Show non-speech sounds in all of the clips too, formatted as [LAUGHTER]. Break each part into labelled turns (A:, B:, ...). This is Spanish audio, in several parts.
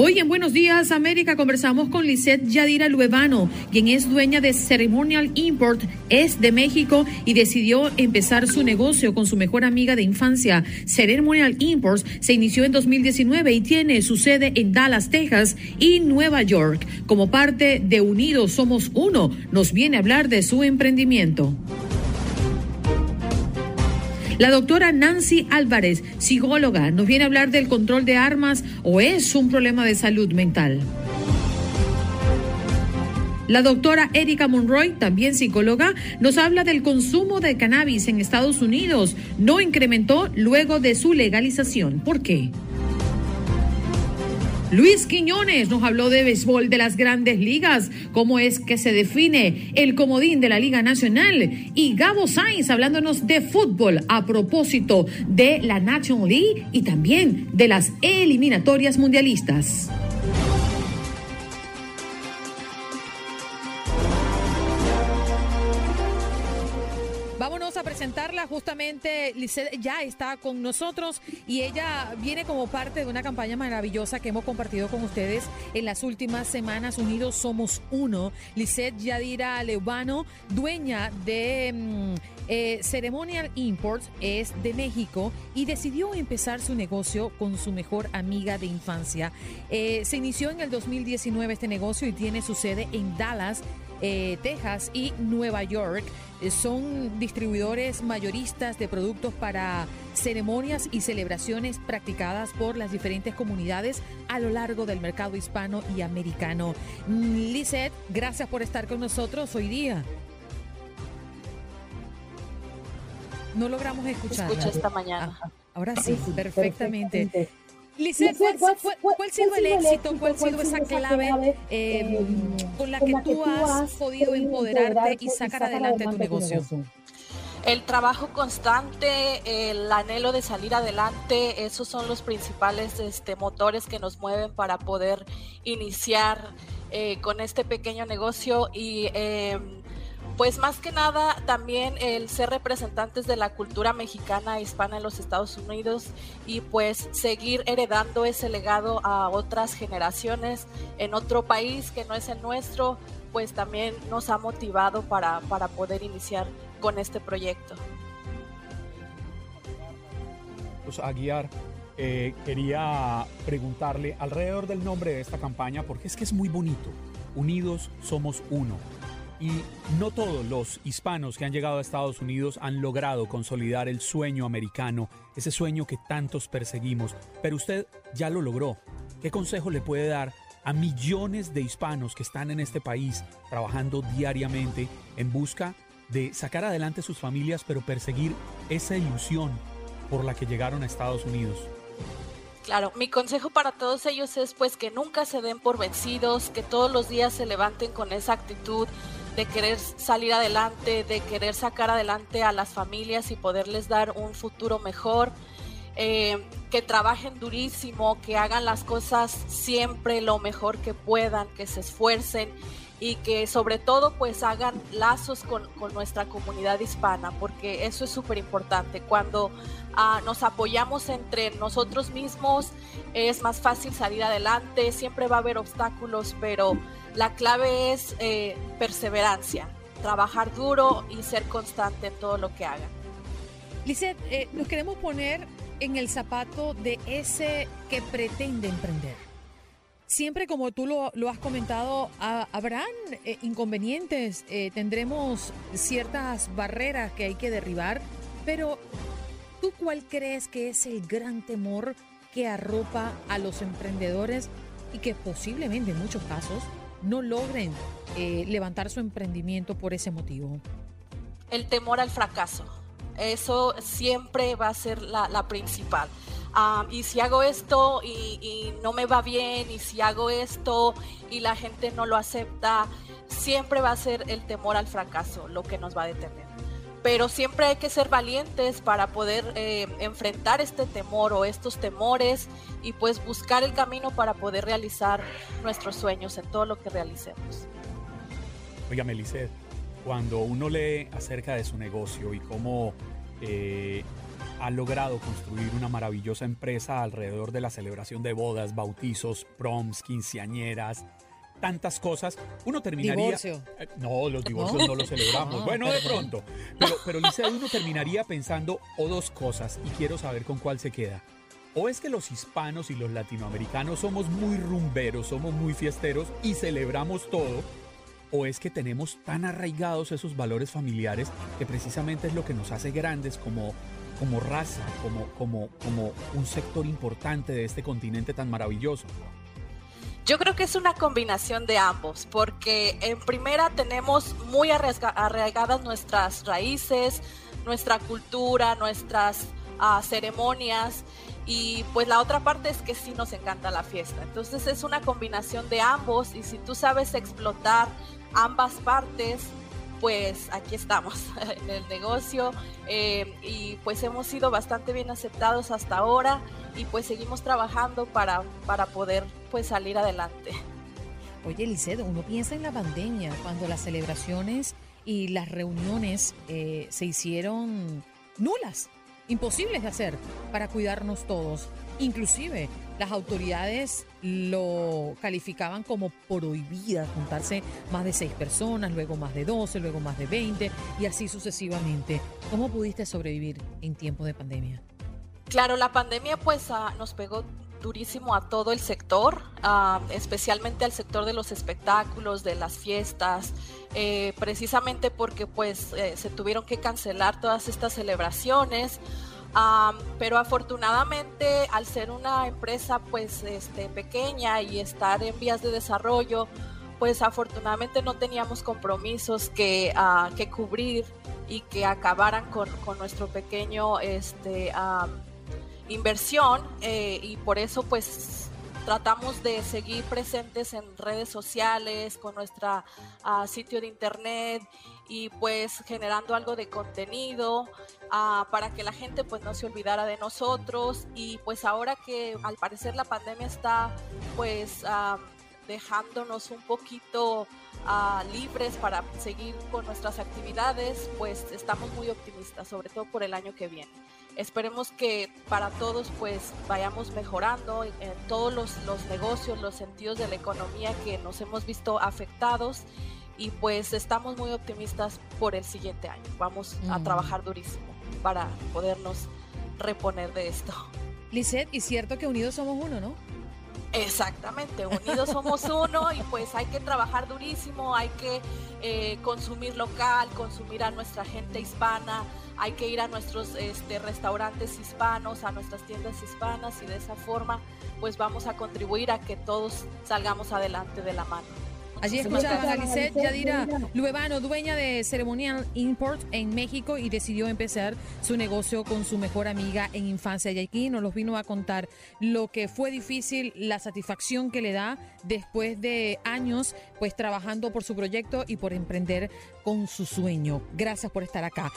A: Hoy en Buenos Días América conversamos con Lisette Yadira Luevano, quien es dueña de Ceremonial Import, es de México y decidió empezar su negocio con su mejor amiga de infancia. Ceremonial Imports se inició en 2019 y tiene su sede en Dallas, Texas y Nueva York. Como parte de Unidos Somos Uno, nos viene a hablar de su emprendimiento. La doctora Nancy Álvarez, psicóloga, nos viene a hablar del control de armas o es un problema de salud mental. La doctora Erika Monroy, también psicóloga, nos habla del consumo de cannabis en Estados Unidos. No incrementó luego de su legalización. ¿Por qué? Luis Quiñones nos habló de béisbol de las grandes ligas, cómo es que se define el comodín de la Liga Nacional. Y Gabo Sainz hablándonos de fútbol a propósito de la National League y también de las eliminatorias mundialistas. Justamente Lisette ya está con nosotros y ella viene como parte de una campaña maravillosa que hemos compartido con ustedes en las últimas semanas. Unidos Somos Uno. Lisette Yadira Leubano, dueña de mm, eh, Ceremonial Imports, es de México y decidió empezar su negocio con su mejor amiga de infancia. Eh, se inició en el 2019 este negocio y tiene su sede en Dallas. Eh, Texas y Nueva York. Eh, son distribuidores mayoristas de productos para ceremonias y celebraciones practicadas por las diferentes comunidades a lo largo del mercado hispano y americano. Mm, Lizeth, gracias por estar con nosotros hoy día. No logramos escuchar.
B: Escucha esta mañana.
A: ahora sí, perfectamente. Lisette, ¿cuál, ha sido el éxito, cuál ha sido esa clave eh, con la que tú has podido empoderarte y sacar adelante tu negocio?
B: El trabajo constante, el anhelo de salir adelante, esos son los principales este, motores que nos mueven para poder iniciar eh, con este pequeño negocio y eh, pues más que nada también el ser representantes de la cultura mexicana hispana en los Estados Unidos y pues seguir heredando ese legado a otras generaciones en otro país que no es el nuestro, pues también nos ha motivado para, para poder iniciar con este proyecto.
C: Pues Aguiar, eh, quería preguntarle alrededor del nombre de esta campaña, porque es que es muy bonito. Unidos somos uno. Y no todos los hispanos que han llegado a Estados Unidos han logrado consolidar el sueño americano, ese sueño que tantos perseguimos, pero usted ya lo logró. ¿Qué consejo le puede dar a millones de hispanos que están en este país trabajando diariamente en busca de sacar adelante sus familias, pero perseguir esa ilusión por la que llegaron a Estados Unidos?
B: Claro, mi consejo para todos ellos es pues que nunca se den por vencidos, que todos los días se levanten con esa actitud de querer salir adelante, de querer sacar adelante a las familias y poderles dar un futuro mejor, eh, que trabajen durísimo, que hagan las cosas siempre lo mejor que puedan, que se esfuercen y que sobre todo pues hagan lazos con, nuestra comunidad hispana, porque eso es súper importante. Cuando ah, nos apoyamos entre nosotros mismos es más fácil salir adelante, siempre va a haber obstáculos, pero la clave es eh, perseverancia, trabajar duro y ser constante en todo lo que hagan.
A: Lizeth, eh, nos queremos poner en el zapato de ese que pretende emprender Siempre como tú lo, has comentado, habrán eh, inconvenientes, tendremos ciertas barreras que hay que derribar, pero ¿tú cuál crees que es el gran temor que arropa a los emprendedores y que posiblemente en muchos casos no logren eh, levantar su emprendimiento por ese motivo?
B: El temor al fracaso. Eso siempre va a ser la, principal. Ah, y si hago esto y, y, no me va bien, y si hago esto y la gente no lo acepta, siempre va a ser el temor al fracaso lo que nos va a detener pero siempre hay que ser valientes para poder eh, enfrentar este temor o estos temores y pues buscar el camino para poder realizar nuestros sueños en todo lo que realicemos.
C: Oiga, Melicet, cuando uno lee acerca de su negocio y cómo eh, ha logrado construir una maravillosa empresa alrededor de la celebración de bodas, bautizos, proms, quinceañeras, tantas cosas, uno terminaría...
A: Eh,
C: no, los divorcios no, los celebramos. bueno, de pronto. Pero, pero uno terminaría pensando o dos cosas y quiero saber con cuál se queda. O es que los hispanos y los latinoamericanos somos muy rumberos, somos muy fiesteros y celebramos todo. O es que tenemos tan arraigados esos valores familiares que precisamente es lo que nos hace grandes como, como raza, como, como, como un sector importante de este continente tan maravilloso.
B: Yo creo que es una combinación de ambos, porque en primera tenemos muy arraigadas nuestras raíces, nuestra cultura, nuestras uh, ceremonias y pues la otra parte es que sí nos encanta la fiesta. Entonces es una combinación de ambos y si tú sabes explotar ambas partes, pues aquí estamos [LAUGHS] en el negocio eh, y pues hemos sido bastante bien aceptados hasta ahora y pues seguimos trabajando para, para poder pues salir adelante.
A: Oye, Licedo, uno piensa en la pandemia, cuando las celebraciones y las reuniones eh, se hicieron nulas, imposibles de hacer para cuidarnos todos. Inclusive las autoridades lo calificaban como prohibida juntarse más de seis personas, luego más de doce, luego más de veinte y así sucesivamente. ¿Cómo pudiste sobrevivir en tiempos de pandemia?
B: Claro, la pandemia pues ah, nos pegó durísimo a todo el sector, ah, especialmente al sector de los espectáculos, de las fiestas, eh, precisamente porque pues eh, se tuvieron que cancelar todas estas celebraciones. Ah, pero afortunadamente al ser una empresa pues este, pequeña y estar en vías de desarrollo, pues afortunadamente no teníamos compromisos que, que cubrir y que acabaran con, con nuestro pequeño este, inversión eh, y por eso pues tratamos de seguir presentes en redes sociales, con nuestro ah, sitio de internet y pues generando algo de contenido ah, para que la gente pues no se olvidara de nosotros y pues ahora que al parecer la pandemia está pues ah, dejándonos un poquito libres para seguir con nuestras actividades, pues estamos muy optimistas, sobre todo por el año que viene. Esperemos que para todos pues vayamos mejorando en, todos los, negocios, los sentidos de la economía que nos hemos visto afectados y pues estamos muy optimistas por el siguiente año. Vamos a mm. trabajar durísimo para podernos reponer de esto.
A: Lisette, y cierto que unidos somos uno, ¿no?
B: Exactamente, unidos somos uno y pues hay que trabajar durísimo, hay que eh, consumir local, consumir a nuestra gente hispana, hay que ir a nuestros este, restaurantes hispanos, a nuestras tiendas hispanas y de esa forma pues vamos a contribuir a que todos salgamos adelante de la mano.
A: Allí escuchaban a Lisette Yadira Luevano, dueña de Ceremonial Import en México y decidió empezar su negocio con su mejor amiga en infancia. Y aquí nos los vino a contar lo que fue difícil, la satisfacción que le da después de años pues trabajando por su proyecto y por emprender con su sueño. Gracias por estar acá.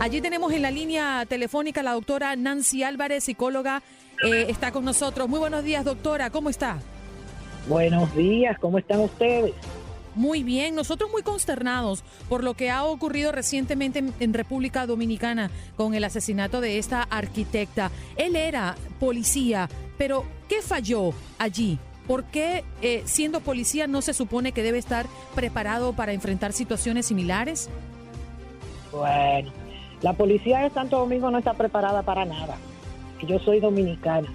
A: Allí tenemos en la línea telefónica la doctora Nancy Álvarez, psicóloga, eh, está con nosotros. Muy buenos días, doctora, ¿cómo está?
D: Buenos días, ¿cómo están ustedes?
A: Muy bien, nosotros muy consternados por lo que ha ocurrido recientemente en, República Dominicana con el asesinato de esta arquitecta. Él era policía, pero ¿qué falló allí? ¿Por qué eh, siendo policía no se supone que debe estar preparado para enfrentar situaciones similares?
D: Bueno, la policía de Santo Domingo no está preparada para nada. Yo soy dominicana.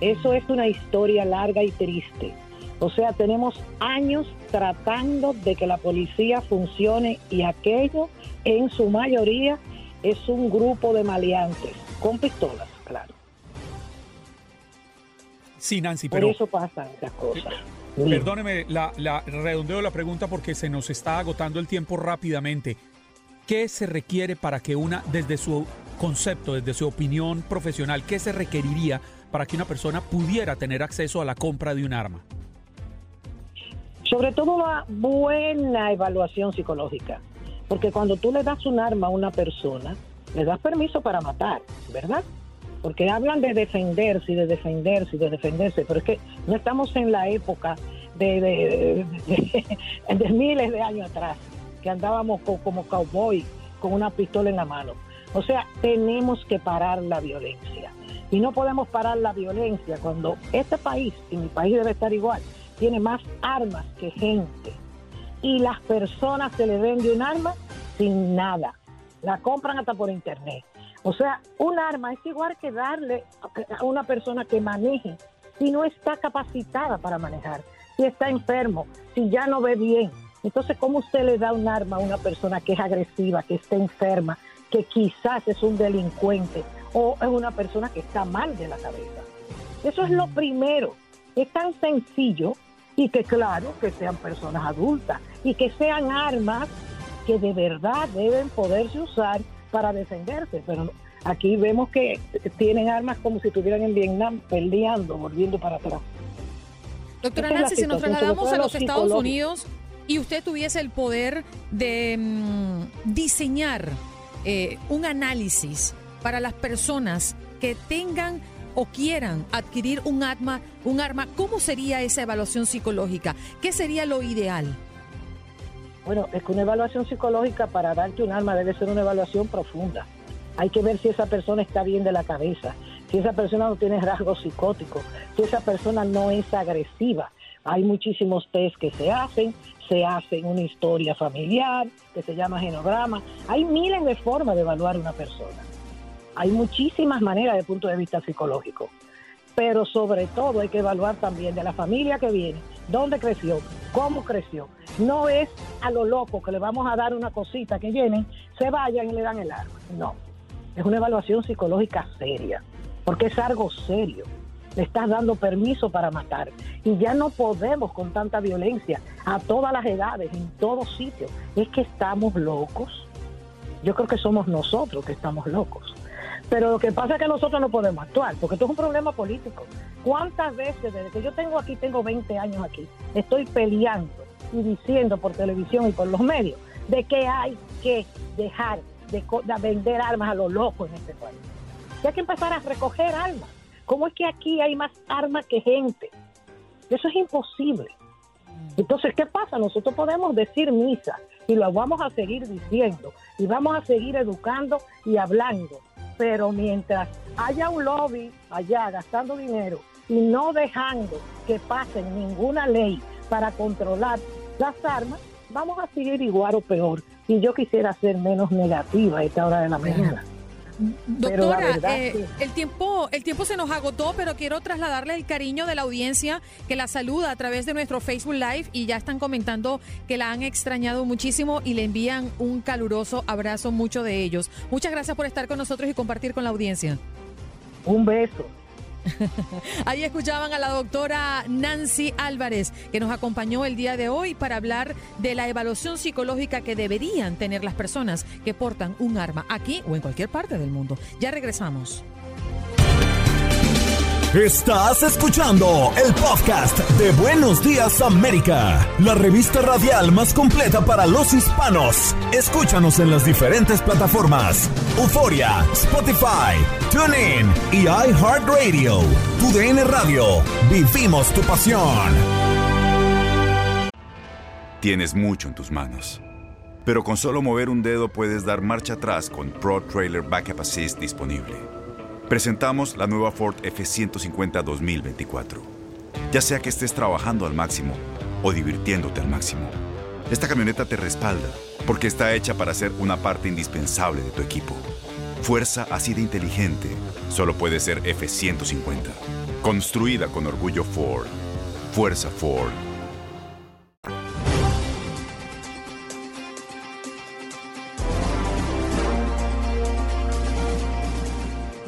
D: Eso es una historia larga y triste. O sea, tenemos años tratando de que la policía funcione y aquello en su mayoría es un grupo de maleantes con pistolas, claro.
C: Sí, Nancy, pero...
D: Por eso pasan esas cosas.
C: Perdóneme, la, la redondeo la pregunta porque se nos está agotando el tiempo rápidamente. ¿Qué se requiere para que una, desde su concepto, desde su opinión profesional, qué se requeriría para que una persona pudiera tener acceso a la compra de un arma?
D: Sobre todo una buena evaluación psicológica, porque cuando tú le das un arma a una persona, le das permiso para matar, ¿verdad? Porque hablan de defenderse y de defenderse y de defenderse, pero es que no estamos en la época de, de, [LAUGHS] miles de años atrás, que andábamos como cowboy con una pistola en la mano. O sea, tenemos que parar la violencia. Y no podemos parar la violencia cuando este país, y mi país debe estar igual, tiene más armas que gente. Y las personas se le vende un arma sin nada. La compran hasta por internet. O sea, un arma es igual que darle a una persona que maneje si no está capacitada para manejar, si está enfermo, si ya no ve bien. Entonces, ¿cómo usted le da un arma a una persona que es agresiva, que está enferma, que quizás es un delincuente o es una persona que está mal de la cabeza? Eso es lo primero. Es tan sencillo y que claro, que sean personas adultas y que sean armas que de verdad deben poderse usar para defenderse, pero aquí vemos que tienen armas como si estuvieran en Vietnam peleando, volviendo para atrás.
A: Doctora Nancy, si nos trasladamos a los Estados Unidos y usted tuviese el poder de mm, diseñar eh, un análisis para las personas que tengan o quieran adquirir un arma, un arma, ¿cómo sería esa evaluación psicológica? ¿Qué sería lo ideal?
D: Bueno, es que una evaluación psicológica para darte un arma debe ser una evaluación profunda. Hay que ver si esa persona está bien de la cabeza, si esa persona no tiene rasgos psicóticos, si esa persona no es agresiva. Hay muchísimos test que se hacen, se hacen una historia familiar que se llama genograma. Hay miles de formas de evaluar una persona. Hay muchísimas maneras desde el punto de vista psicológico, pero sobre todo hay que evaluar también de la familia que viene, dónde creció, cómo creció. No es a lo loco que le vamos a dar una cosita que vienen, se vayan y le dan el arma. No, es una evaluación psicológica seria, porque es algo serio. Estás dando permiso para matar. Y ya no podemos con tanta violencia a todas las edades, en todos sitios. Es que estamos locos. Yo creo que somos nosotros que estamos locos. Pero lo que pasa es que nosotros no podemos actuar, porque esto es un problema político. ¿Cuántas veces, desde que yo tengo aquí, tengo 20 años aquí, estoy peleando y diciendo por televisión y por los medios de que hay que dejar de, vender armas a los locos en este país? Y hay que empezar a recoger armas. ¿Cómo es que aquí hay más armas que gente? Eso es imposible. Entonces, ¿qué pasa? Nosotros podemos decir misa y lo vamos a seguir diciendo y vamos a seguir educando y hablando pero mientras haya un lobby allá gastando dinero y no dejando que pasen ninguna ley para controlar las armas, vamos a seguir igual o peor. Y yo quisiera ser menos negativa a esta hora de la mañana.
A: Doctora, eh, el tiempo el tiempo se nos agotó, pero quiero trasladarle el cariño de la audiencia que la saluda a través de nuestro Facebook Live y ya están comentando que la han extrañado muchísimo y le envían un caluroso abrazo muchos de ellos. Muchas gracias por estar con nosotros y compartir con la audiencia.
D: Un beso. [LAUGHS]
A: Ahí escuchaban a la doctora Nancy Álvarez, que nos acompañó el día de hoy para hablar de la evaluación psicológica que deberían tener las personas que portan un arma aquí o en cualquier parte del mundo. Ya regresamos.
E: Estás escuchando el podcast de Buenos Días América, la revista radial más completa para los hispanos. Escúchanos en las diferentes plataformas: Euforia, Spotify, TuneIn y iHeartRadio. Tu DN Radio. Vivimos tu pasión.
F: Tienes mucho en tus manos, pero con solo mover un dedo puedes dar marcha atrás con Pro Trailer Backup Assist disponible presentamos la nueva Ford F150 2024. Ya sea que estés trabajando al máximo o divirtiéndote al máximo, esta camioneta te respalda porque está hecha para ser una parte indispensable de tu equipo. Fuerza así de inteligente solo puede ser F-150. Construida con orgullo Ford. Fuerza Ford.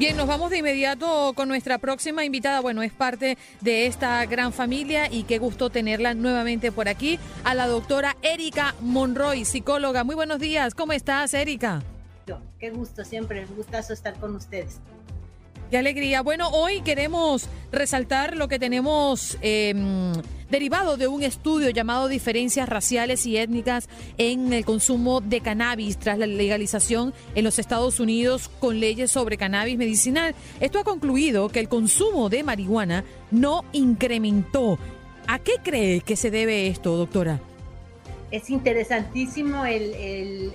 A: Bien, nos vamos de inmediato con nuestra próxima invitada. Bueno, es parte de esta gran familia y qué gusto tenerla nuevamente por aquí, a la doctora Erika Monroy, psicóloga. Muy buenos días, ¿cómo estás, Erika?
G: Qué gusto siempre, un gustazo estar con ustedes.
A: Qué alegría. Bueno, hoy queremos resaltar lo que tenemos em, derivado de un estudio llamado Diferencias Raciales y Étnicas en el consumo de cannabis tras la legalización en los Estados Unidos con leyes sobre cannabis medicinal. Esto ha concluido que el consumo de marihuana no incrementó. ¿A qué cree que se debe esto, doctora?
G: Es interesantísimo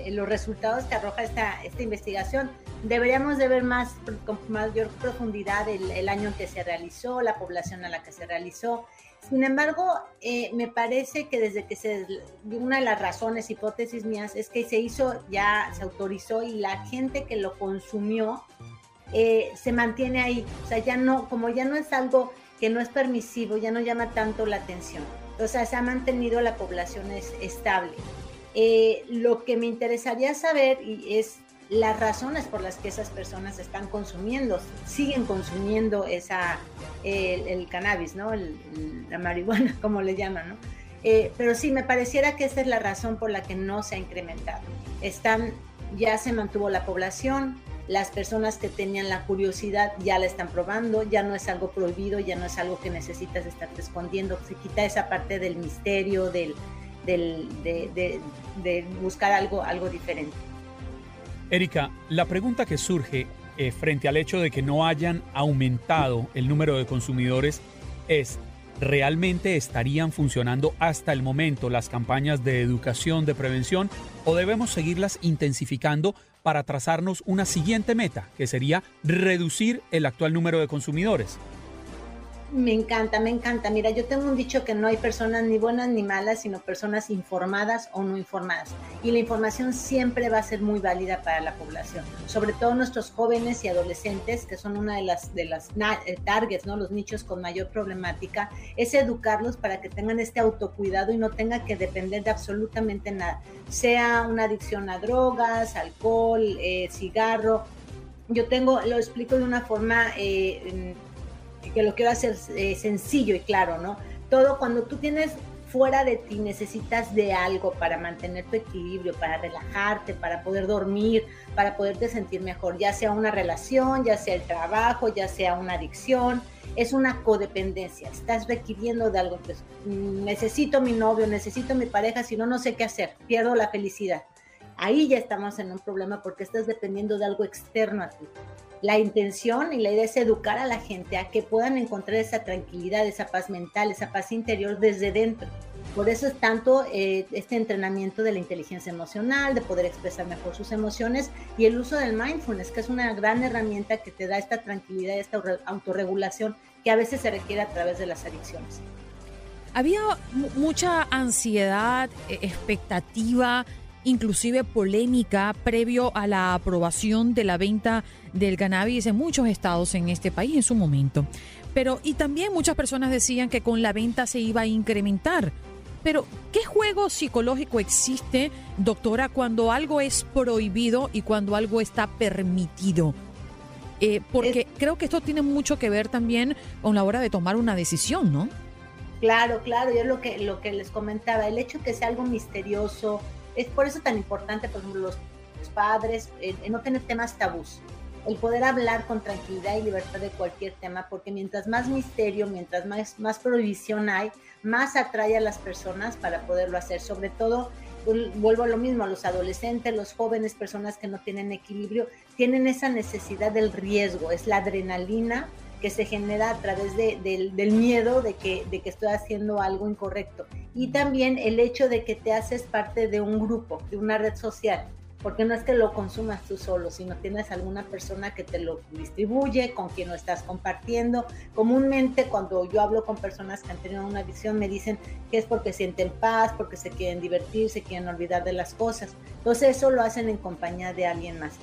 G: los resultados que arroja esta, esta investigación deberíamos de ver más con mayor profundidad el, año en que se realizó, la población a la que se realizó. Sin embargo, eh, me parece que desde que se, una de las razones, hipótesis mías, es que se hizo, ya se autorizó y la gente que lo consumió eh, se mantiene ahí. O sea, ya no, como ya no es algo que no es permisivo, ya no llama tanto la atención. O sea, se ha mantenido la población es, estable. Eh, lo que me interesaría saber y es las razones por las que esas personas están consumiendo, siguen consumiendo esa, el, cannabis, ¿no? la marihuana, [LAUGHS] como le llaman, ¿no? Eh, pero sí, me pareciera que esa es la razón por la que no se ha incrementado. Están, ya se mantuvo la población, las personas que tenían la curiosidad ya la están probando, ya no es algo prohibido, ya no es algo que necesitas estar escondiendo, se quita esa parte del misterio, del, del de, de, de buscar algo, algo diferente.
C: Erika, la pregunta que surge eh, frente al hecho de que no hayan aumentado el número de consumidores es, ¿realmente estarían funcionando hasta el momento las campañas de educación, de prevención, o debemos seguirlas intensificando para trazarnos una siguiente meta, que sería reducir el actual número de consumidores?
G: Me encanta, me encanta. Mira, yo tengo un dicho que no hay personas ni buenas ni malas, sino personas informadas o no informadas. Y la información siempre va a ser muy válida para la población, sobre todo nuestros jóvenes y adolescentes, que son una de las, de las eh, targets, ¿no? los nichos con mayor problemática, es educarlos para que tengan este autocuidado y no tengan que depender de absolutamente nada, sea una adicción a drogas, alcohol, eh, cigarro. Yo tengo, lo explico de una forma... Eh, que lo quiero hacer eh, sencillo y claro, ¿no? Todo cuando tú tienes fuera de ti necesitas de algo para mantener tu equilibrio, para relajarte, para poder dormir, para poderte sentir mejor, ya sea una relación, ya sea el trabajo, ya sea una adicción, es una codependencia, estás requiriendo de algo, pues, mm, necesito mi novio, necesito mi pareja, si no, no sé qué hacer, pierdo la felicidad. Ahí ya estamos en un problema porque estás dependiendo de algo externo a ti. La intención y la idea es educar a la gente a que puedan encontrar esa tranquilidad, esa paz mental, esa paz interior desde dentro. Por eso es tanto eh, este entrenamiento de la inteligencia emocional, de poder expresar mejor sus emociones y el uso del mindfulness, que es una gran herramienta que te da esta tranquilidad, esta autorregulación que a veces se requiere a través de las adicciones.
A: Había mucha ansiedad, e, expectativa, inclusive polémica previo a la aprobación de la venta del cannabis en muchos estados en este país en su momento. Pero, y también muchas personas decían que con la venta se iba a incrementar. Pero, ¿qué juego psicológico existe, doctora, cuando algo es prohibido y cuando algo está permitido? Eh, porque creo que esto tiene mucho que ver también con la hora de tomar una decisión, ¿no?
G: Claro, claro, yo lo que, lo que les comentaba, el hecho que sea algo misterioso, es por eso tan importante, por ejemplo, los, padres, no tener temas tabús el poder hablar con tranquilidad y libertad de cualquier tema, porque mientras más misterio, mientras más, más prohibición hay, más atrae a las personas para poderlo hacer. Sobre todo, vuelvo a lo mismo, a los adolescentes, los jóvenes, personas que no tienen equilibrio, tienen esa necesidad del riesgo, es la adrenalina que se genera a través del, miedo de que, de estoy haciendo algo incorrecto. Y también el hecho de que te haces parte de un grupo, de una red social porque no es que lo consumas tú solo, sino tienes alguna persona que te lo distribuye, con quien lo estás compartiendo. Comúnmente cuando yo hablo con personas que han tenido una adicción me dicen que es porque sienten paz, porque se quieren divertir, se quieren olvidar de las cosas. Entonces eso lo hacen en compañía de alguien más.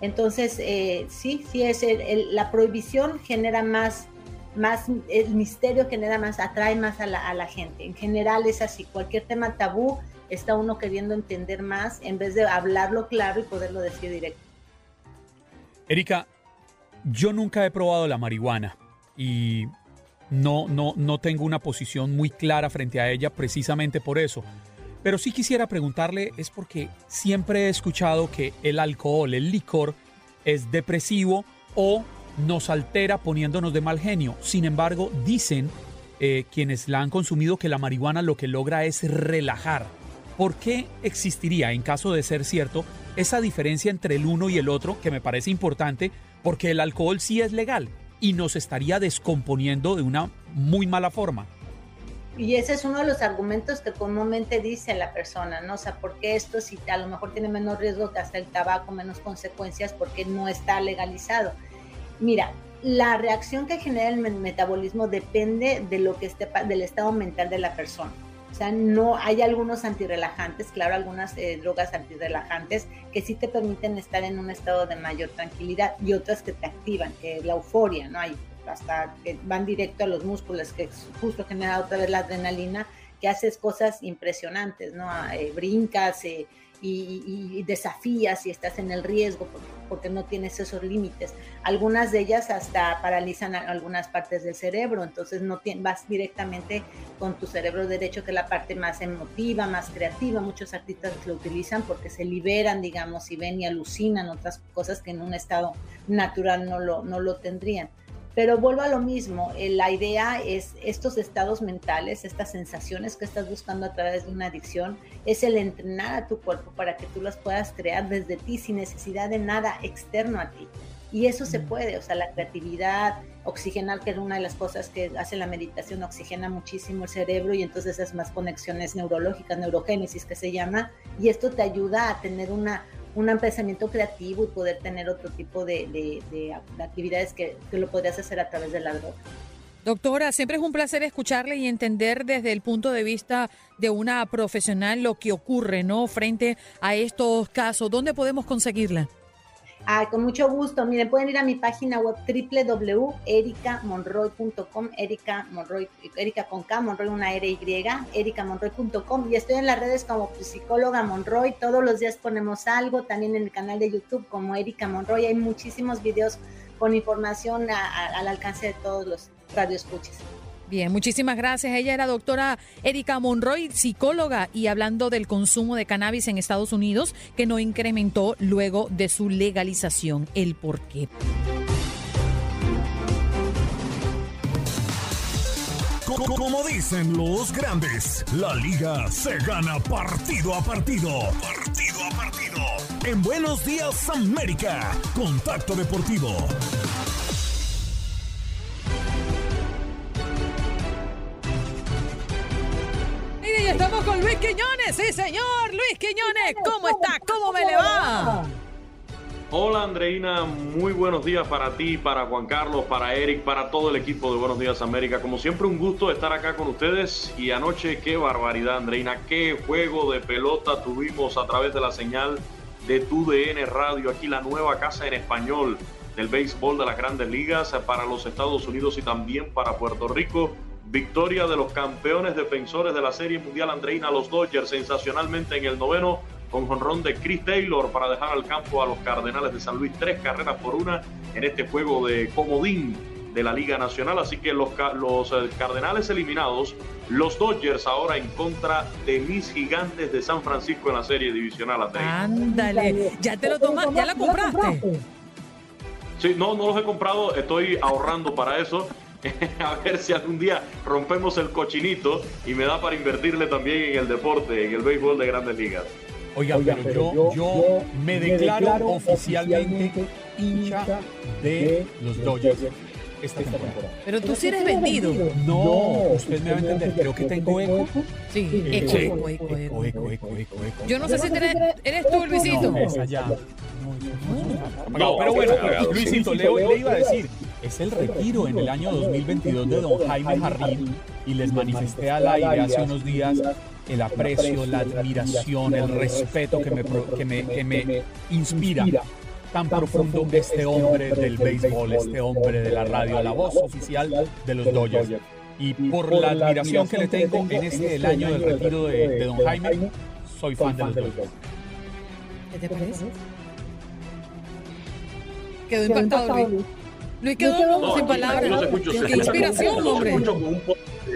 G: Entonces, eh, sí, sí, es la prohibición genera más, más, el misterio genera más, atrae más a la, a la gente. En general es así, cualquier tema tabú está uno queriendo entender más en vez de hablarlo claro y poderlo decir directo.
C: Erika, yo nunca he probado la marihuana y no, no, no tengo una posición muy clara frente a ella precisamente por eso. Pero sí quisiera preguntarle, es porque siempre he escuchado que el alcohol, el licor, es depresivo o nos altera poniéndonos de mal genio. Sin embargo, dicen eh, quienes la han consumido que la marihuana lo que logra es relajar. ¿Por qué existiría, en caso de ser cierto, esa diferencia entre el uno y el otro, que me parece importante, porque el alcohol sí es legal y nos estaría descomponiendo de una muy mala forma?
G: Y ese es uno de los argumentos que comúnmente dice la persona, ¿no? O sea, ¿por qué esto si a lo mejor tiene menos riesgo que hasta el tabaco, menos consecuencias, porque no está legalizado? Mira, la reacción que genera el metabolismo depende de lo que esté, del estado mental de la persona. O sea, no hay algunos antirrelajantes, claro, algunas eh, drogas antirrelajantes que sí te permiten estar en un estado de mayor tranquilidad y otras que te activan, que la euforia, ¿no? Hay hasta que van directo a los músculos, que justo genera otra vez la adrenalina, que haces cosas impresionantes, ¿no? Eh, brincas, eh, y, desafías y estás en el riesgo porque, no tienes esos límites. Algunas de ellas hasta paralizan algunas partes del cerebro, entonces no vas directamente con tu cerebro derecho, que es la parte más emotiva, más creativa. Muchos artistas lo utilizan porque se liberan, digamos, y ven y alucinan otras cosas que en un estado natural no lo, no lo tendrían. Pero vuelvo a lo mismo, eh, la idea es estos estados mentales, estas sensaciones que estás buscando a través de una adicción, es el entrenar a tu cuerpo para que tú las puedas crear desde ti sin necesidad de nada externo a ti. Y eso se puede, o sea, la creatividad, oxigenar, que es una de las cosas que hace la meditación, oxigena muchísimo el cerebro y entonces es más conexiones neurológicas, neurogénesis que se llama, y esto te ayuda a tener una, un pensamiento creativo y poder tener otro tipo de, actividades que, que, lo podrías hacer a través de la droga.
A: Doctora, siempre es un placer escucharle y entender desde el punto de vista de una profesional lo que ocurre, ¿no? Frente a estos casos. ¿Dónde podemos conseguirla?
G: Con mucho gusto. Miren, pueden ir a mi página web www.ericamonroy.com, Erika Monroy, Erika con K, Monroy una R Y, ericamonroy.com y estoy en las redes como psicóloga Monroy. Todos los días ponemos algo, también en el canal de YouTube como Erika Monroy. Hay muchísimos videos con información al alcance de todos los radioescuches.
A: Bien, muchísimas gracias. Ella era doctora Erika Monroy, psicóloga, y hablando del consumo de cannabis en Estados Unidos, que no incrementó luego de su legalización. El por qué.
E: Como dicen los grandes, la liga se gana partido a partido. Partido a partido. En Buenos Días América, Contacto Deportivo.
A: Y estamos con Luis Quiñones. Sí, señor, Luis Quiñones. ¿Cómo está? ¿Cómo me le va?
H: Hola Andreina, muy buenos días para ti, para Juan Carlos, para Eric, para todo el equipo de Buenos Días América. Como siempre, un gusto estar acá con ustedes. Y anoche, qué barbaridad, Andreina, qué juego de pelota tuvimos a través de la señal de tu DN Radio, aquí la nueva casa en español del béisbol de las grandes ligas para los Estados Unidos y también para Puerto Rico. Victoria de los campeones defensores de la Serie Mundial Andreina, los Dodgers, sensacionalmente en el noveno, con jonrón de Chris Taylor para dejar al campo a los Cardenales de San Luis, tres carreras por una en este juego de comodín de la Liga Nacional. Así que los, los eh, Cardenales eliminados, los Dodgers ahora en contra de mis gigantes de San Francisco en la serie divisional.
A: Andreina. Ándale, ya te lo tomaste, ya la compraste.
H: Sí, no, no los he comprado, estoy ahorrando para eso. A ver si algún día rompemos el cochinito y me da para invertirle también en el deporte, en el béisbol de grandes ligas.
C: Oiga, pero, yo, me, declaro, oficialmente hincha de los Dodgers. esta temporada.
A: Pero tú sí eres vendido.
C: No, usted me va a entender. Creo que tengo eco.
A: Sí,
C: Eh,
A: eco, eco, eco,
C: Eco,
A: eco.
C: eco, eco, eco, eco.
A: Yo no sé si eres, eres tú, Luisito.
C: No, es allá. No, pero bueno, Luisito, le, le iba a decir, es el retiro en el año 2022 de don Jaime Jarrín y les manifesté al aire hace unos días el aprecio, la admiración, el respeto que me, que me, que me inspira tan profundo este hombre del béisbol, este hombre de la radio, la voz oficial de los Dodgers. Y por la admiración que le tengo en este el año del retiro de, de don Jaime, soy fan de los Dodgers.
A: ¿Qué te parece? Quedó impactado, Luis. Luis quedó
H: No,
A: sin palabras.
H: los escucho,
A: Qué
H: con-
A: inspiración,
H: los
A: hombre.
H: escucho con un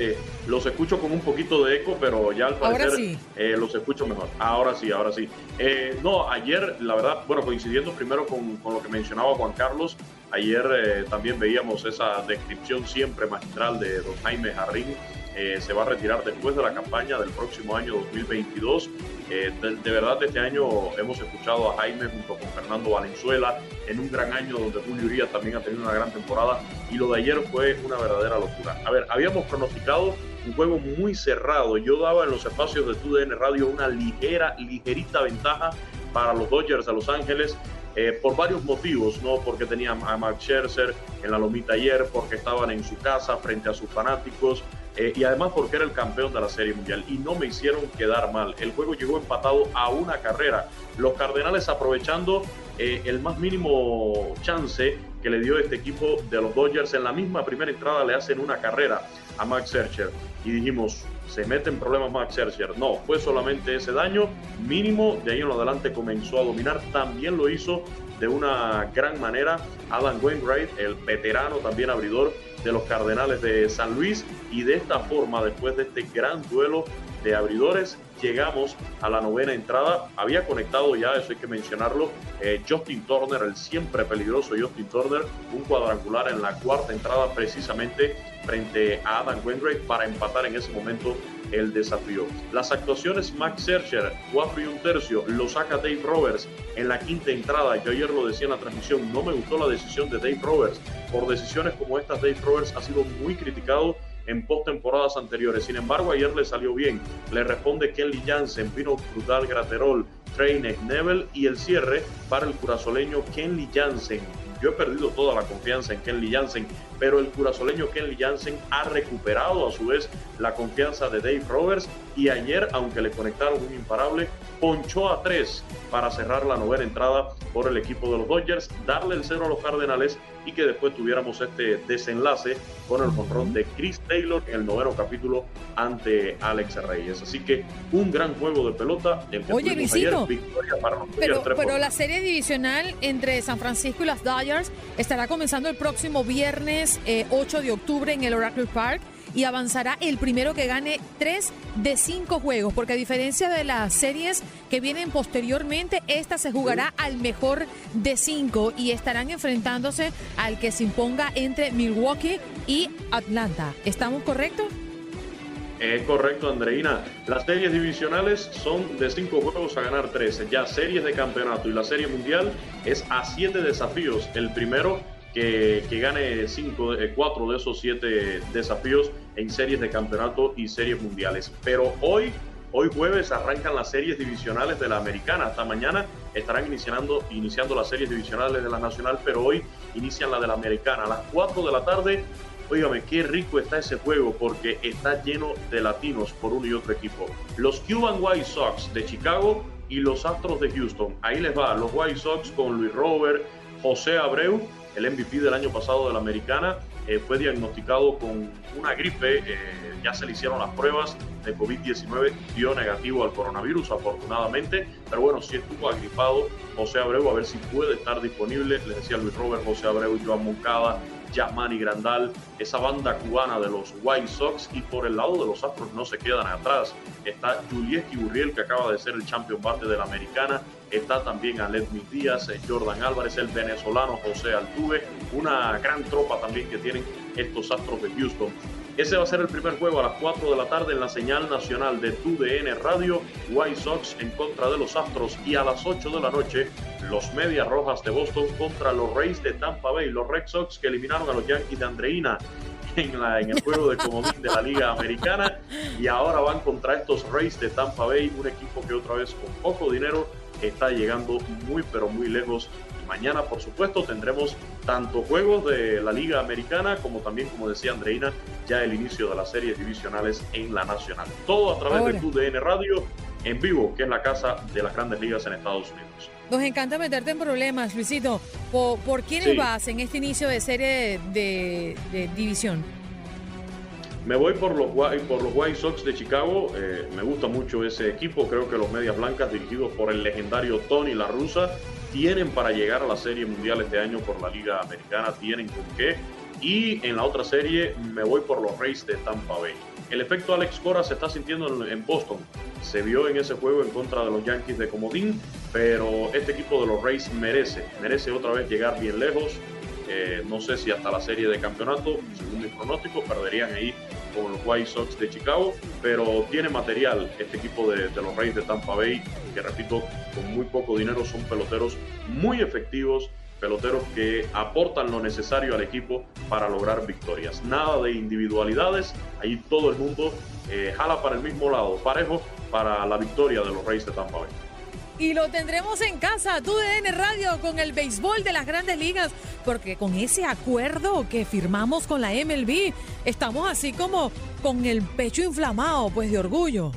H: eh, los escucho con un poquito de eco, pero ya al
A: Ahora
H: parecer
A: sí.
H: eh, los escucho mejor. Ahora sí, ahora sí. Eh, no, ayer, la verdad, bueno, coincidiendo primero con, con lo que mencionaba Juan Carlos, ayer eh, también veíamos esa descripción siempre magistral de don Jaime Jarrín. Eh, se va a retirar después de la campaña del próximo año 2022. Eh, de, verdad, este año hemos escuchado a Jaime junto con Fernando Valenzuela en un gran año donde Julio Urias también ha tenido una gran temporada y lo de ayer fue una verdadera locura. A ver, habíamos pronosticado un juego muy cerrado. Yo daba en los espacios de TUDN Radio una ligera, ligerita ventaja para los Dodgers de Los Ángeles. eh, por varios motivos, ¿no? Porque tenían a Max Scherzer en la lomita ayer, porque estaban en su casa frente a sus fanáticos, eh, y además porque era el campeón de la Serie Mundial y no me hicieron quedar mal. El juego llegó empatado a una carrera. Los Cardenales aprovechando eh, el más mínimo chance que le dio este equipo de los Dodgers en la misma primera entrada le hacen una carrera a Max Scherzer y dijimos se mete en problemas Max Scherzer. No, fue solamente ese daño mínimo. De ahí en adelante comenzó a dominar. También lo hizo de una gran manera Adam Wainwright, el veterano también abridor de los Cardenales de San Luis. Y de esta forma, después de este gran duelo de abridores, llegamos a la novena entrada. Había conectado ya, eso hay que mencionarlo, eh, Justin Turner, el siempre peligroso Justin Turner, un cuadrangular en la cuarta entrada precisamente frente a Adam Wainwright para empatar en ese momento el desafío. Las actuaciones Max Scherzer, 4 y un tercio, lo saca Dave Roberts en la quinta entrada. Yo ayer lo decía en la transmisión, no me gustó la decisión de Dave Roberts. Por decisiones como estas, Dave Roberts ha sido muy criticado en postemporadas anteriores. Sin embargo, ayer le salió bien. Le responde Kelly Jansen, Pino Brutal Graterol, Treyneck Neville y el cierre para el curazoleño Kenley Jansen. Yo he perdido toda la confianza en Kenley Jansen, pero el curazoleño Kenley Jansen ha recuperado a su vez la confianza de Dave Roberts. Y ayer, aunque le conectaron un imparable, ponchó a tres para cerrar la novena entrada por el equipo de los Dodgers, darle el cero a los Cardenales y que después tuviéramos este desenlace con el jonrón de Chris Taylor en el noveno capítulo ante Alex Reyes. Así que un gran juego de pelota. El que
A: Oye, Luisito,
H: ayer, victoria para los Dodgers,
A: Pero, pero la serie divisional entre San Francisco y las Dodgers estará comenzando el próximo viernes eh, 8 de octubre en el Oracle Park y avanzará el primero que gane tres de cinco juegos, porque a diferencia de las series que vienen posteriormente, esta se jugará al mejor de cinco y estarán enfrentándose al que se imponga entre Milwaukee y Atlanta. ¿Estamos correctos?
H: Es correcto, Andreina. Las series divisionales son de cinco juegos a ganar 13. Ya series de campeonato y la serie mundial es a siete desafíos. El primero que, gane cinco, eh, cuatro de esos siete desafíos en series de campeonato y series mundiales. Pero hoy, hoy jueves, arrancan las series divisionales de la americana. Hasta mañana estarán iniciando, iniciando las series divisionales de la nacional, pero hoy inician la de la americana. A las 4 de la tarde Óigame, qué rico está ese juego porque está lleno de latinos por uno y otro equipo. Los Cuban White Sox de Chicago y los Astros de Houston. Ahí les va, los White Sox con Luis Robert, José Abreu, el MVP del año pasado de la Americana, eh, fue diagnosticado con una gripe, eh, ya se le hicieron las pruebas de COVID-19, dio negativo al coronavirus afortunadamente, pero bueno, sí estuvo agripado José Abreu, a ver si puede estar disponible, les decía Luis Robert, José Abreu, Joan Moncada, Yasmani Grandal, esa banda cubana de los White Sox y por el lado de los Astros no se quedan atrás. Está Julieski Burriel que acaba de ser el champion bate de la Americana. Está también Aledmi Díaz, Jordan Álvarez, el venezolano José Altuve. Una gran tropa también que tienen estos Astros de Houston. Ese va a ser el primer juego a las 4 de la tarde en la señal nacional de TUDN Radio, White Sox en contra de los Astros y a las 8 de la noche los Medias Rojas de Boston contra los Rays de Tampa Bay, los Red Sox que eliminaron a los Yankees de Andreina [LAUGHS] en, la, en el juego de comodín de la Liga Americana y ahora van contra estos Rays de Tampa Bay, un equipo que otra vez con poco dinero está llegando muy pero muy lejos. Mañana, por supuesto, tendremos tanto juegos de la Liga Americana como también, como decía Andreina, ya el inicio de las series divisionales en la Nacional. Todo a través de TUDN Radio en vivo, que es la casa de las grandes ligas en Estados Unidos.
A: Nos encanta meterte en problemas, Luisito. ¿Por, por quiénes vas en este inicio de serie de, división?
H: Me voy por los, por los White Sox de Chicago. Eh, me gusta mucho ese equipo. Creo que los Medias Blancas, dirigidos por el legendario Tony La Russa, tienen para llegar a la Serie Mundial este año por la Liga Americana. Tienen con qué. Y en la otra serie me voy por los Rays de Tampa Bay. El efecto Alex Cora se está sintiendo en Boston. Se vio en ese juego en contra de los Yankees de Comodín, pero este equipo de los Rays merece, merece otra vez llegar bien lejos. No sé si hasta la serie de campeonato, según mis pronósticos, perderían ahí con los White Sox de Chicago, pero tiene material este equipo de, los Rays de Tampa Bay, que repito, con muy poco dinero son peloteros muy efectivos, peloteros que aportan lo necesario al equipo para lograr victorias. Nada de individualidades, ahí todo el mundo eh, jala para el mismo lado, parejo para la victoria de los Reyes de Tampa Bay.
A: Y lo tendremos en casa, TUDN Radio, con el béisbol de las grandes ligas, porque con ese acuerdo que firmamos con la MLB, estamos así como con el pecho inflamado, pues de orgullo.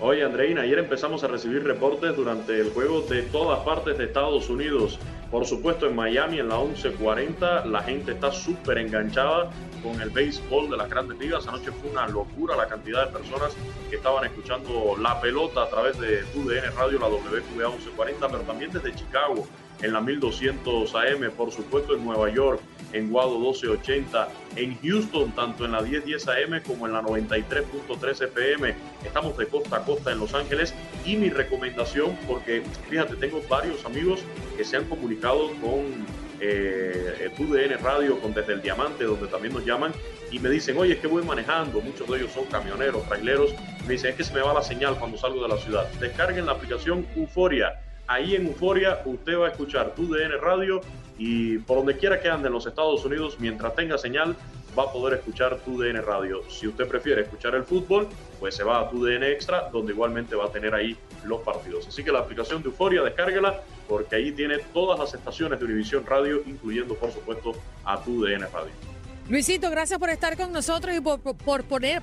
H: Oye, Andreina, ayer empezamos a recibir reportes durante el juego de todas partes de Estados Unidos. Por supuesto, en Miami, en la 11:40, la gente está súper enganchada con el béisbol de las grandes ligas. Anoche fue una locura la cantidad de personas que estaban escuchando la pelota a través de UDN Radio, la WQA 1140, pero también desde Chicago, en la 1200 AM, por supuesto en Nueva York, en Guado 1280, en Houston, tanto en la 1010 AM como en la 93.3 FM. Estamos de costa a costa en Los Ángeles y mi recomendación, porque fíjate, tengo varios amigos que se han comunicado con eh, TUDN Radio, con Desde el Diamante, donde también nos llaman y me dicen, oye, es que voy manejando, muchos de ellos son camioneros, traileros, me dicen, es que se me va la señal cuando salgo de la ciudad. Descarguen la aplicación Euforia. Ahí en Euforia usted va a escuchar TUDN Radio y por donde quiera que ande en los Estados Unidos, mientras tenga señal, va a poder escuchar tu DN Radio. Si usted prefiere escuchar el fútbol, pues se va a tu DN Extra, donde igualmente va a tener ahí los partidos. Así que la aplicación de Euforia, descárguela, porque ahí tiene todas las estaciones de Univisión Radio, incluyendo, por supuesto, a tu DN Radio.
A: Luisito, gracias por estar con nosotros y por, poner.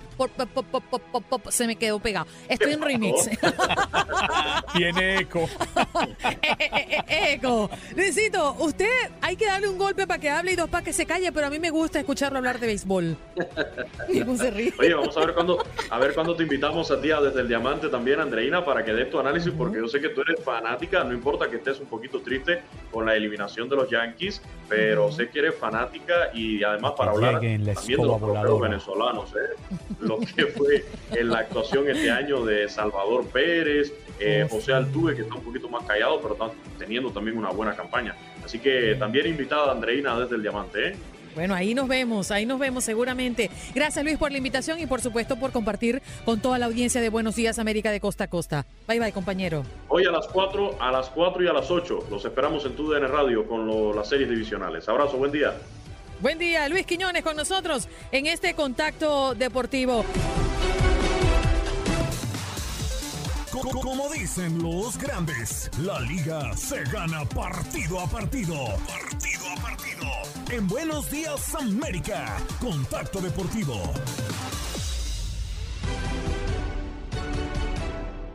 A: se me quedó pegado. Estoy en remix. [LAUGHS]
C: Tiene eco. [LAUGHS]
A: Eh, eh, eh, eco. Luisito, usted hay que darle un golpe para que hable y dos para que se calle, pero a mí me gusta escucharlo hablar de béisbol. [LAUGHS]
H: Oye, vamos a ver cuándo a ver cuándo te invitamos a ti desde el Diamante también, Andreina, para que des tu análisis, porque yo sé que tú eres fanática, no importa que estés un poquito triste con la eliminación de los Yankees, pero sé que eres fanática y además para hablar también de los venezolanos, ¿eh? [LAUGHS] lo que fue en la actuación este año de Salvador Pérez, eh, José Altuve, que está un poquito más callado, pero está teniendo también una buena campaña. Así que también invitada Andreina desde el Diamante. ¿eh?
A: Bueno, ahí nos vemos, ahí nos vemos seguramente. Gracias Luis por la invitación y por supuesto por compartir con toda la audiencia de Buenos Días América de Costa a Costa. Bye bye, compañero.
H: Hoy a las 4, a las 4 y a las 8 los esperamos en TUDN Radio con las series divisionales. Abrazo, buen día.
A: Buen día, Luis Quiñones con nosotros en este contacto deportivo.
E: Como dicen los grandes, la liga se gana partido a partido. Partido a partido. En Buenos Días América, Contacto Deportivo.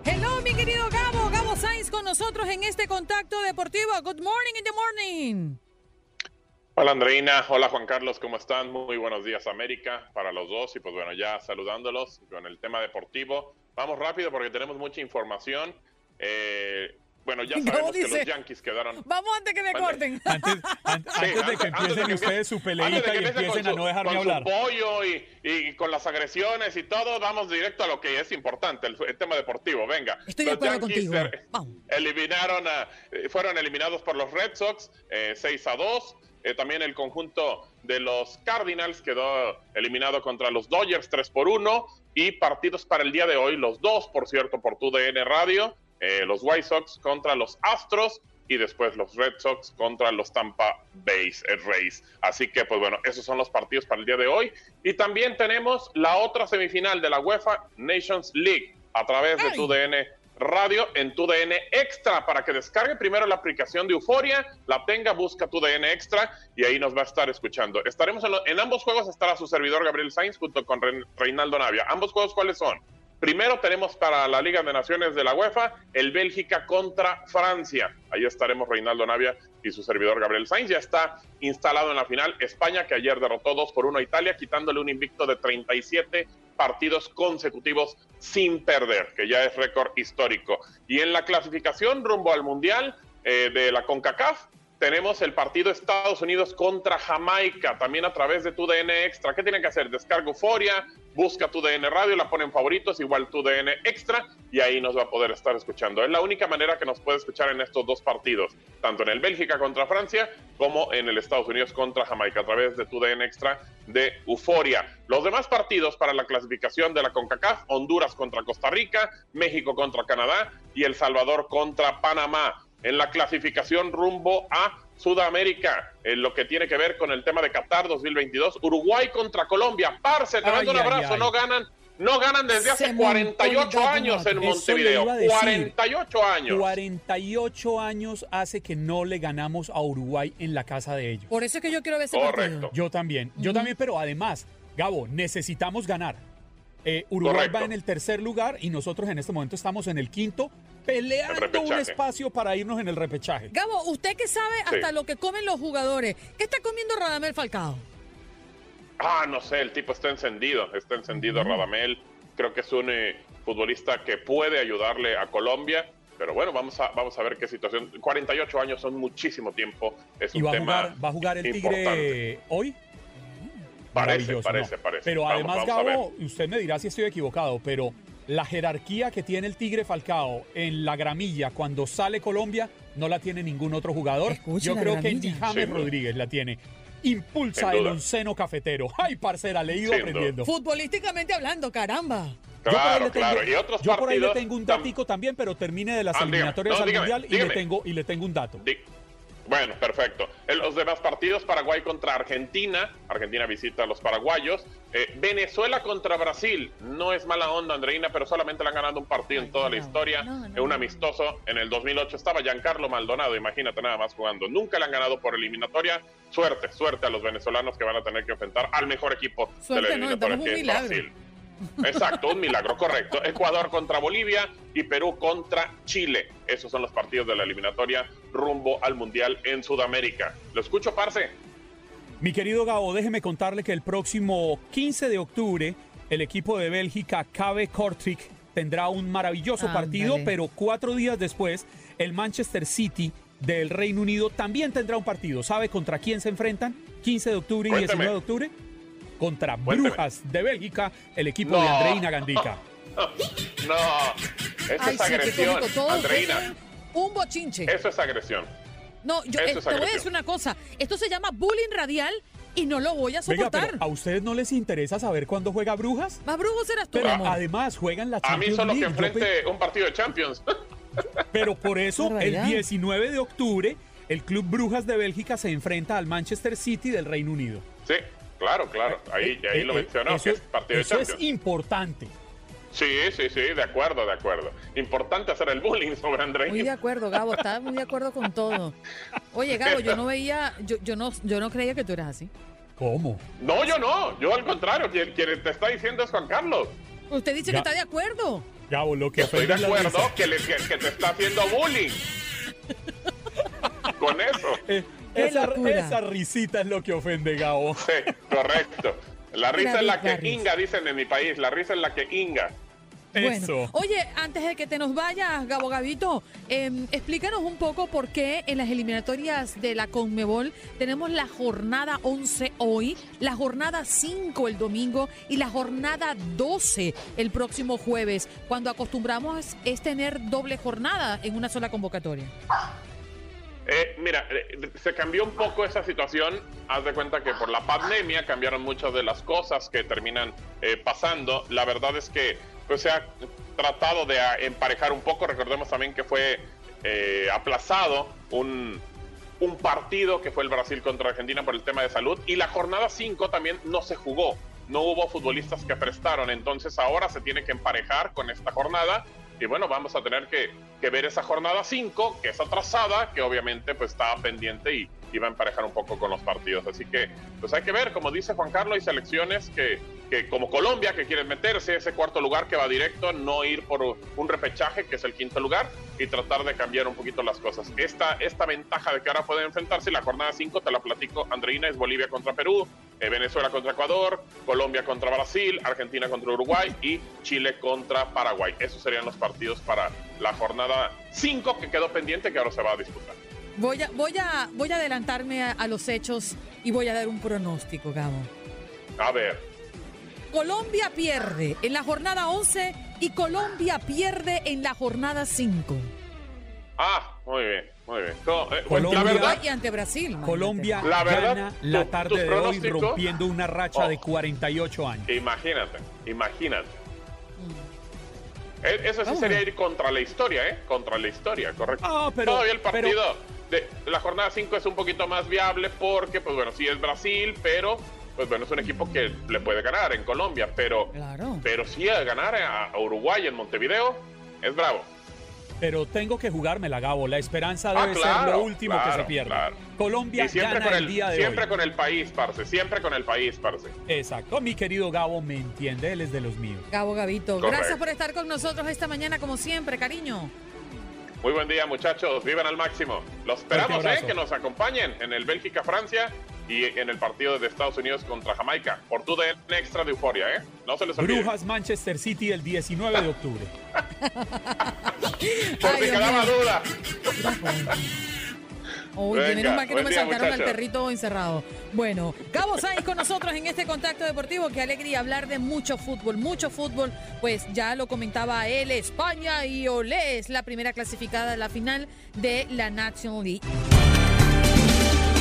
A: Hello, mi querido Gabo, Gabo Sainz con nosotros en este contacto deportivo. Good morning in the morning.
I: Hola Andreina, hola Juan Carlos, ¿cómo están? Muy buenos días América para los dos y pues bueno, ya saludándolos con el tema deportivo. Vamos rápido porque tenemos mucha información. Eh, bueno, ya [LAUGHS] sabemos que los Yankees quedaron.
A: Vamos antes que me corten. [LAUGHS]
C: Antes, de que empiecen ustedes su peleita y empiecen a no dejarme
I: con
C: hablar.
I: Su pollo y, y, con las agresiones y todo, vamos directo a lo que es importante, el, tema deportivo. Venga.
A: Estoy de acuerdo contigo.
I: eliminaron a, eh, fueron eliminados por los Red Sox, 6 eh, a 2. Eh, también el conjunto de los Cardinals quedó eliminado contra los Dodgers 3 por 1 y partidos para el día de hoy, los dos, por cierto, por tu DN Radio, eh, los White Sox contra los Astros y después los Red Sox contra los Tampa Bay Rays. Así que, pues bueno, esos son los partidos para el día de hoy. Y también tenemos la otra semifinal de la UEFA Nations League a través de tu DN Radio en tu DN Extra para que descargue primero la aplicación de Euforia, la tenga, busca tu DN Extra y ahí nos va a estar escuchando. Estaremos en, ambos juegos, estará su servidor Gabriel Sainz junto con Reinaldo Navia. ¿Ambos juegos cuáles son? Primero tenemos para la Liga de Naciones de la UEFA el Bélgica contra Francia. Ahí estaremos Reinaldo Navia y su servidor Gabriel Sainz. Ya está instalado en la final España, que ayer derrotó 2 por 1 a Italia, quitándole un invicto de 37 partidos consecutivos sin perder, que ya es récord histórico. Y en la clasificación rumbo al Mundial eh, de la CONCACAF, tenemos el partido Estados Unidos contra Jamaica, también a través de tu DN Extra. ¿Qué tienen que hacer? Descarga Euforia, busca tu DN Radio, la ponen favoritos, igual tu DN Extra, y ahí nos va a poder estar escuchando. Es la única manera que nos puede escuchar en estos dos partidos, tanto en el Bélgica contra Francia como en el Estados Unidos contra Jamaica, a través de tu DN Extra de Euforia. Los demás partidos para la clasificación de la CONCACAF, Honduras contra Costa Rica, México contra Canadá y El Salvador contra Panamá en la clasificación rumbo a Sudamérica, en lo que tiene que ver con el tema de Qatar 2022. Uruguay contra Colombia. Parce, te mando un abrazo, no ganan. No ganan desde hace 48 años en Montevideo. 48 años.
C: 48 años hace que no le ganamos a Uruguay en la casa de ellos.
A: Por eso es que yo quiero ver ese
I: Correcto.
C: Yo también. Yo también, pero además, Gabo, necesitamos ganar. Eh, Uruguay va en el tercer lugar y nosotros en este momento estamos en el quinto, peleando un espacio para irnos en el repechaje.
A: Gabo, usted que sabe hasta lo que comen los jugadores, ¿qué está comiendo Radamel Falcao?
I: Ah, no sé, el tipo está encendido, está encendido Radamel. Creo que es un eh, futbolista que puede ayudarle a Colombia. Pero bueno, vamos a, vamos a ver qué situación. 48 años son muchísimo tiempo. Es
C: ¿Y
I: un
C: va,
I: tema
C: a jugar, va a jugar el Tigre hoy?
I: Parece, parece, parece.
C: Pero
I: Vamos,
C: además,
I: vamos
C: Gabo, usted me dirá si estoy equivocado, pero la jerarquía que tiene el Tigre Falcao en la gramilla cuando sale Colombia no la tiene ningún otro jugador.
A: Escuche
C: Yo creo que James. Rodríguez la tiene. Impulsa el onceno cafetero. Ay, parcera, le he ido
I: Sin
C: aprendiendo.
A: Futbolísticamente hablando, caramba.
C: Yo por ahí
I: Claro,
C: le tengo-
I: claro. Y otros
C: Yo por ahí le
I: partidos
C: tengo un
I: tam-
C: datico también, pero termine de las
I: Ah, dígame.
C: eliminatorias
I: No,
C: al
I: dígame,
C: Mundial y le,
I: dígame.
C: tengo, y le tengo un dato.
I: Di- Bueno, perfecto. En los demás partidos, Paraguay contra Argentina. Argentina visita a los paraguayos. Eh, Venezuela contra Brasil. No es mala onda, Andreina, pero solamente le han ganado un partido en toda la historia.
A: no, no,
I: en un amistoso. En el 2008 estaba Giancarlo Maldonado, imagínate nada más jugando. Nunca le han ganado por eliminatoria. Suerte, suerte a los venezolanos que van a tener que enfrentar al mejor equipo de
A: Suerte,
I: la
A: no,
I: eliminatoria, que es. Brasil. Exacto, un milagro, correcto. Ecuador contra Bolivia y Perú contra Chile. Esos son los partidos de la eliminatoria rumbo al Mundial en Sudamérica. ¿Lo escucho, Parce?
C: Mi querido Gabo, déjeme contarle que el próximo 15 de octubre el equipo de Bélgica, KB Kortrijk, tendrá un maravilloso partido, pero cuatro días después el Manchester City del Reino Unido también tendrá un partido. ¿Sabe contra quién se enfrentan? 15 de octubre y
I: Cuénteme.
C: 19 de octubre. Contra
I: Cuénteme.
C: Brujas de Bélgica, el equipo de. Andreina Gandica. [LAUGHS]
I: No, eso
A: Ay,
I: es agresión, Andreina.
A: un bochinche.
I: Eso es agresión.
A: No, yo
I: eso
A: eh,
I: es
A: te voy a decir una cosa. Esto se llama bullying radial y no lo voy a
C: Venga,
A: soportar.
C: pero ¿a ustedes no les interesa saber cuándo juega Brujas?
A: Más brujo serás tú,
C: Pero
A: amor.
C: además juegan la
I: A mí
C: Champions
I: solo que
C: League. Yo pe-
I: enfrente un partido de Champions. [LAUGHS]
C: Pero por eso, el
A: Barbaridad.
C: 19 de octubre, el Club Brujas de Bélgica se enfrenta al Manchester City del Reino Unido.
I: sí, claro, claro. Ahí, ahí
C: Eh,
I: lo
C: eh,
I: mencionó,
C: eso
I: que es
C: es-
I: partido de
C: eso es
I: Champions.
C: importante.
I: Sí, sí, sí, de acuerdo, de acuerdo. Importante hacer el bullying sobre
A: Muy de acuerdo, Gabo. Estaba muy de acuerdo con todo. Oye, Gabo, yo no veía, yo, yo no, yo no creía que tú eras así.
C: ¿Cómo?
I: No, yo no. Yo al contrario, quien, quien te está diciendo es Juan Carlos.
A: Usted dice
C: Ya.
A: que está de acuerdo.
C: Gabo, lo que
I: Estoy de
C: es
I: acuerdo que, le- que- que te está haciendo bullying. [LAUGHS] Con eso.
C: Eh, esa, risita es lo que ofende, Gabo.
I: Sí, correcto. La risa es la que inga, dicen en mi país. La risa es la que inga.
C: Eso.
A: Bueno, oye, antes de que te nos vayas, Gabo Gabito, em, explícanos un poco por qué en las eliminatorias de la Conmebol tenemos la jornada 11 hoy, la jornada 5 el domingo y la jornada 12 el próximo jueves, cuando acostumbramos es tener doble jornada en una sola convocatoria.
I: Eh, mira, eh, se cambió un poco esa situación. Haz de cuenta que por la pandemia cambiaron muchas de las cosas que terminan eh, pasando. La verdad es que pues, se ha tratado de ah, emparejar un poco. Recordemos también que fue aplazado un, un partido que fue el Brasil contra Argentina por el tema de salud. Y la jornada 5 también no se jugó. No hubo futbolistas que prestaron. Entonces ahora se tiene que emparejar con esta jornada y bueno, vamos a tener que, ver esa jornada 5, que es atrasada, que obviamente pues está pendiente y, va a emparejar un poco con los partidos. Así que pues hay que ver, como dice Juan Carlos, hay selecciones que, que como Colombia, que quieren meterse ese cuarto lugar que va directo, no ir por un repechaje, que es el quinto lugar, y tratar de cambiar un poquito las cosas. Esta, esta ventaja de que ahora pueden enfrentarse, la jornada 5, te la platico, Andreina, es Bolivia contra Perú, eh, Venezuela contra Ecuador, Colombia contra Brasil, Argentina contra Uruguay y Chile contra Paraguay. Esos serían los partidos para la jornada 5 que quedó pendiente que ahora se va a disputar.
A: Voy a, voy a, voy a adelantarme a, los hechos y voy a dar un pronóstico, Gabo.
I: A ver.
A: Colombia pierde en la jornada 11 y Colombia pierde en la jornada 5.
I: Ah, muy bien. Muy bien.
C: Eh, Colombia,
A: la verdad, y ante Brasil.
C: Colombia la gana la tarde de hoy rompiendo una racha de 48 años.
I: Imagínate, imagínate. E, eso sí sería ir contra la historia, ¿eh? Contra la historia, correcto.
C: Ah, pero,
I: Todavía el partido de la jornada 5 es un poquito más viable porque, pues bueno, sí es Brasil, pero pues bueno, es un equipo que le puede ganar en Colombia, pero,
A: claro.
I: pero sí ganar a Uruguay en Montevideo es bravo
C: pero tengo que jugármela, Gabo. La esperanza debe ah, ser lo último que se pierde. Colombia
I: siempre
C: gana
I: el,
C: día de
I: Siempre con el país, parce. Siempre con el país, parce.
C: Exacto. Mi querido Gabo me entiende. Él es de los míos.
A: Gabo Gabito. Gracias por estar con nosotros esta mañana, como siempre, cariño.
I: Muy buen día, muchachos. Vivan al máximo. Los esperamos, ¿eh? Que nos acompañen en el Bélgica-Francia y en el partido de Estados Unidos contra Jamaica. Por tu de extra de euforia, ¿eh? No se les olvide.
C: Brujas Manchester City el 19 de octubre. [LAUGHS]
I: Por si quedaba duda.
A: Uy, menos mal que no me sacaron al perrito encerrado. Bueno, Cabo Sainz con nosotros en este contacto deportivo. Qué alegría hablar de mucho fútbol, mucho fútbol. Pues ya lo comentaba él, España y Olé es la primera clasificada de la final de la National League.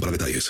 E: para detalles.